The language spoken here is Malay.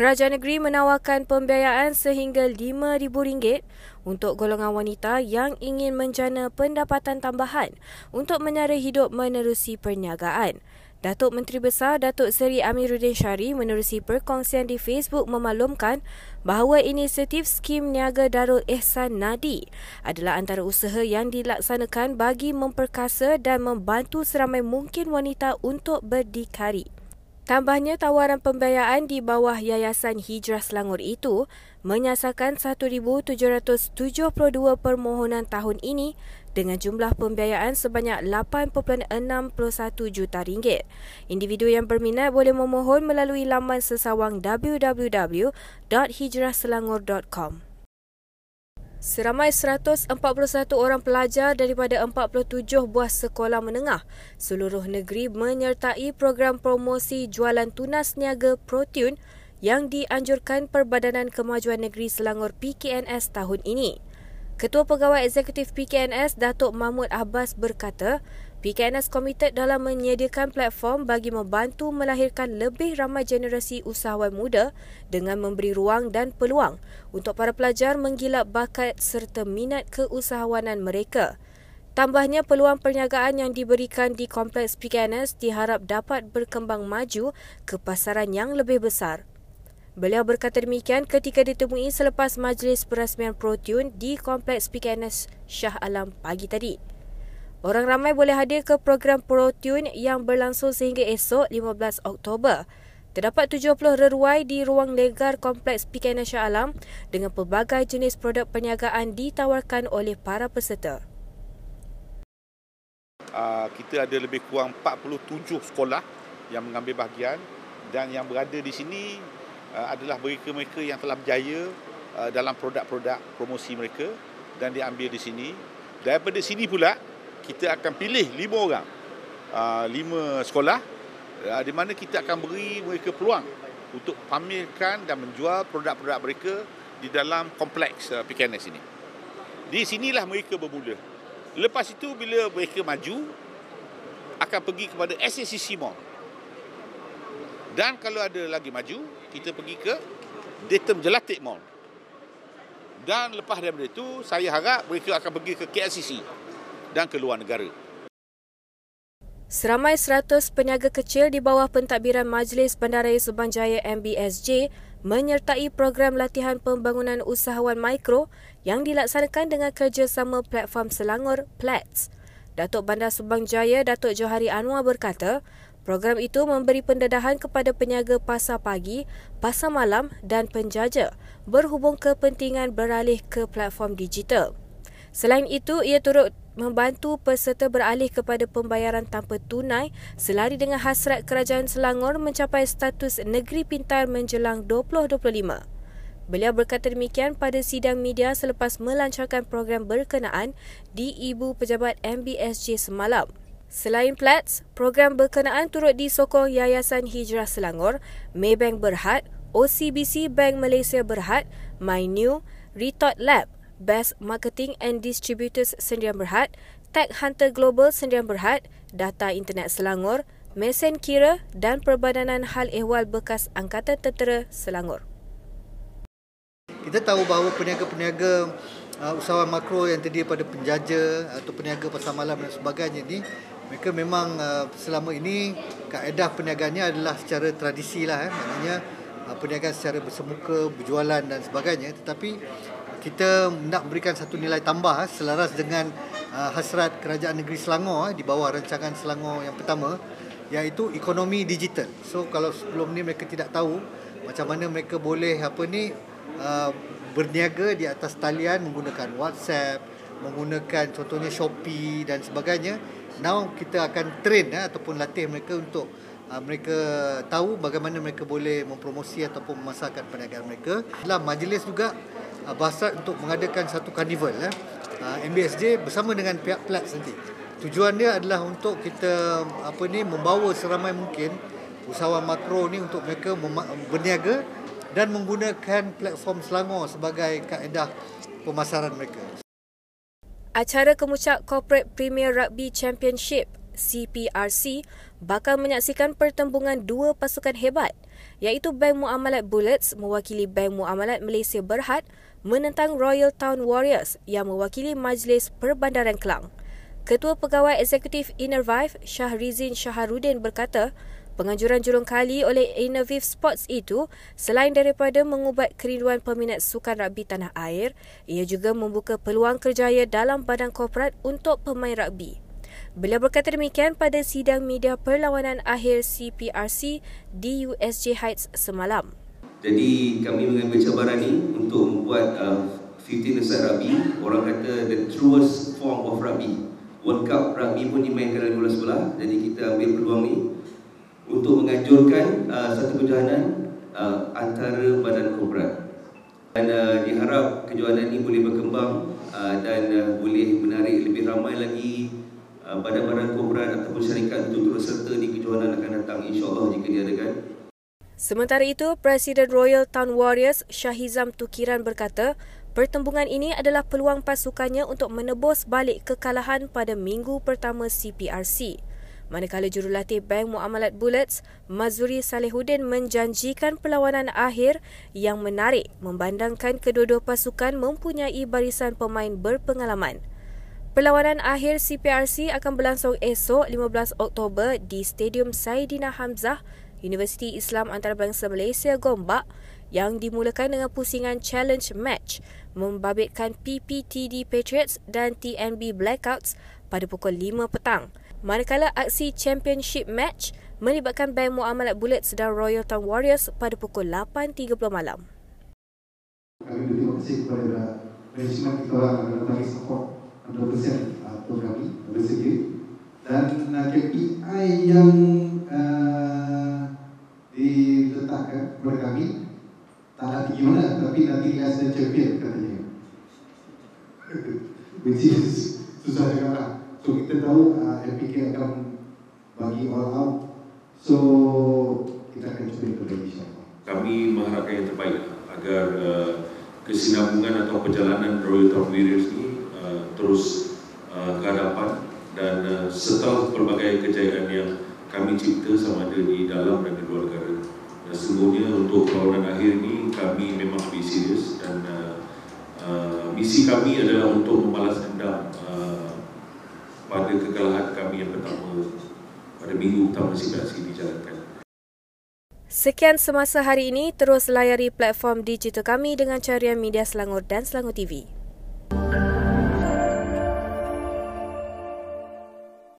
Kerajaan negeri menawarkan pembiayaan sehingga RM5,000 untuk golongan wanita yang ingin menjana pendapatan tambahan untuk menyara hidup menerusi perniagaan. Datuk Menteri Besar Datuk Seri Amiruddin Syari menerusi perkongsian di Facebook memaklumkan bahawa inisiatif skim niaga Darul Ehsan Nadi adalah antara usaha yang dilaksanakan bagi memperkasa dan membantu seramai mungkin wanita untuk berdikari. Tambahnya tawaran pembiayaan di bawah Yayasan Hijrah Selangor itu menyasarkan 1,772 permohonan tahun ini dengan jumlah pembiayaan sebanyak 8.61 juta ringgit. Individu yang berminat boleh memohon melalui laman sesawang www.hijrahselangor.com. Seramai 141 orang pelajar daripada 47 buah sekolah menengah seluruh negeri menyertai program promosi jualan tunas niaga Protune yang dianjurkan Perbadanan Kemajuan Negeri Selangor PKNS tahun ini. Ketua Pegawai Eksekutif PKNS Datuk Mahmud Abbas berkata, PKNS komited dalam menyediakan platform bagi membantu melahirkan lebih ramai generasi usahawan muda dengan memberi ruang dan peluang untuk para pelajar menggilap bakat serta minat keusahawanan mereka. Tambahnya peluang perniagaan yang diberikan di kompleks PKNS diharap dapat berkembang maju ke pasaran yang lebih besar. Beliau berkata demikian ketika ditemui selepas majlis perasmian Protune di kompleks PKNS Shah Alam pagi tadi. Orang ramai boleh hadir ke program ProTune yang berlangsung sehingga esok 15 Oktober. Terdapat 70 reruai di ruang legar Kompleks PKN Shah Alam dengan pelbagai jenis produk perniagaan ditawarkan oleh para peserta. Uh, kita ada lebih kurang 47 sekolah yang mengambil bahagian dan yang berada di sini uh, adalah mereka-mereka yang telah berjaya uh, dalam produk-produk promosi mereka dan diambil di sini. Daripada sini pula kita akan pilih lima orang, uh, lima sekolah uh, di mana kita akan beri mereka peluang untuk pamerkan dan menjual produk-produk mereka di dalam kompleks uh, PKNS ini. Di sinilah mereka bermula. Lepas itu bila mereka maju akan pergi kepada SACC Mall. Dan kalau ada lagi maju, kita pergi ke Datum Jelatik Mall. Dan lepas daripada itu, saya harap mereka akan pergi ke KLCC dan ke luar negara. Seramai 100 peniaga kecil di bawah pentadbiran Majlis Bandaraya Subang Jaya MBSJ menyertai program latihan pembangunan usahawan mikro yang dilaksanakan dengan kerjasama platform Selangor Plats. Datuk Bandar Subang Jaya Datuk Johari Anwar berkata, program itu memberi pendedahan kepada peniaga pasar pagi, pasar malam dan penjaja berhubung kepentingan beralih ke platform digital. Selain itu, ia turut membantu peserta beralih kepada pembayaran tanpa tunai selari dengan hasrat kerajaan Selangor mencapai status negeri pintar menjelang 2025. Beliau berkata demikian pada sidang media selepas melancarkan program berkenaan di Ibu Pejabat MBSJ semalam. Selain Plats, program berkenaan turut disokong Yayasan Hijrah Selangor, Maybank Berhad, OCBC Bank Malaysia Berhad, MyNew, Retot Lab, Best Marketing and Distributors Sendirian Berhad, Tech Hunter Global Sendirian Berhad, Data Internet Selangor, Mesen Kira dan Perbadanan Hal Ehwal Bekas Angkatan Tentera Selangor. Kita tahu bahawa peniaga-peniaga uh, usahawan makro yang terdiri pada penjaja atau peniaga pasar malam dan sebagainya ini mereka memang uh, selama ini kaedah perniagaannya adalah secara tradisi lah eh. maknanya uh, perniagaan secara bersemuka, berjualan dan sebagainya tetapi kita nak berikan satu nilai tambah eh, selaras dengan uh, hasrat kerajaan negeri Selangor eh, di bawah rancangan Selangor yang pertama iaitu ekonomi digital. So kalau sebelum ni mereka tidak tahu macam mana mereka boleh apa ni uh, berniaga di atas talian menggunakan WhatsApp, menggunakan contohnya Shopee dan sebagainya. Now kita akan train eh, ataupun latih mereka untuk uh, mereka tahu bagaimana mereka boleh mempromosi ataupun memasarkan perniagaan mereka. Dalam majlis juga uh, bahasa untuk mengadakan satu karnival eh. uh, MBSJ bersama dengan pihak Plats nanti. Tujuan dia adalah untuk kita apa ni membawa seramai mungkin usahawan makro ni untuk mereka berniaga dan menggunakan platform Selangor sebagai kaedah pemasaran mereka. Acara kemuncak Corporate Premier Rugby Championship CPRC bakal menyaksikan pertembungan dua pasukan hebat iaitu Bank Muamalat Bullets mewakili Bank Muamalat Malaysia Berhad menentang Royal Town Warriors yang mewakili Majlis Perbandaran Kelang. Ketua Pegawai Eksekutif Innervive Syahrizin Syaharudin berkata, Penganjuran julung kali oleh Innovative Sports itu selain daripada mengubat kerinduan peminat sukan rugby tanah air, ia juga membuka peluang kerjaya dalam badan korporat untuk pemain rugby. Beliau berkata demikian pada sidang media perlawanan akhir CPRC di USJ Heights semalam. Jadi kami mengambil cabaran ini untuk membuat uh, 15 aside rugby. Orang kata the truest form of rugby. World Cup rugby pun dimainkan oleh bola sebelah. Jadi kita ambil peluang ni untuk menganjurkan uh, satu perjalanan uh, antara badan korporat. Dan uh, diharap kejohanan ini boleh berkembang uh, dan uh, boleh menarik lebih ramai lagi uh, badan-badan korporat ataupun syarikat untuk turut serta di kejohanan akan datang insyaAllah jika diadakan. Sementara itu, Presiden Royal Town Warriors Syahizam Tukiran berkata, pertembungan ini adalah peluang pasukannya untuk menebus balik kekalahan pada minggu pertama CPRC manakala jurulatih Bank Muamalat Bullets Mazuri Salehuddin menjanjikan perlawanan akhir yang menarik membandangkan kedua-dua pasukan mempunyai barisan pemain berpengalaman. Perlawanan akhir CPRC akan berlangsung esok 15 Oktober di Stadium Saidina Hamzah, Universiti Islam Antarabangsa Malaysia Gombak yang dimulakan dengan pusingan challenge match membabitkan PPTD Patriots dan TNB Blackouts pada pukul 5 petang. Manakala aksi championship match melibatkan Bank Muamalat Bullets dan Royal Town Warriors pada pukul 8.30 malam. Kami berterima kasih kepada manajemen kita yang telah support 100% untuk kami bersedia dan uh, KPI yang uh, diletakkan kepada kami tak nak tinggi mana tapi nanti as the champion katanya which is susah juga lah So kita tahu uh, LPK akan bagi all out. So kita akan cuba terbaik insyaAllah. Kami mengharapkan yang terbaik agar uh, kesinambungan atau perjalanan Royal Town Warriors ini uh, terus uh, ke hadapan dan uh, setelah pelbagai kejayaan yang kami cipta sama ada di dalam dan di luar negara. Sesungguhnya untuk perlawanan akhir ini kami memang lebih serius dan uh, uh, misi kami adalah untuk membalas dendam uh, pada kekalahan kami yang pertama pada minggu pertama CPRC dijalankan. Sekian semasa hari ini, terus layari platform digital kami dengan carian media Selangor dan Selangor TV.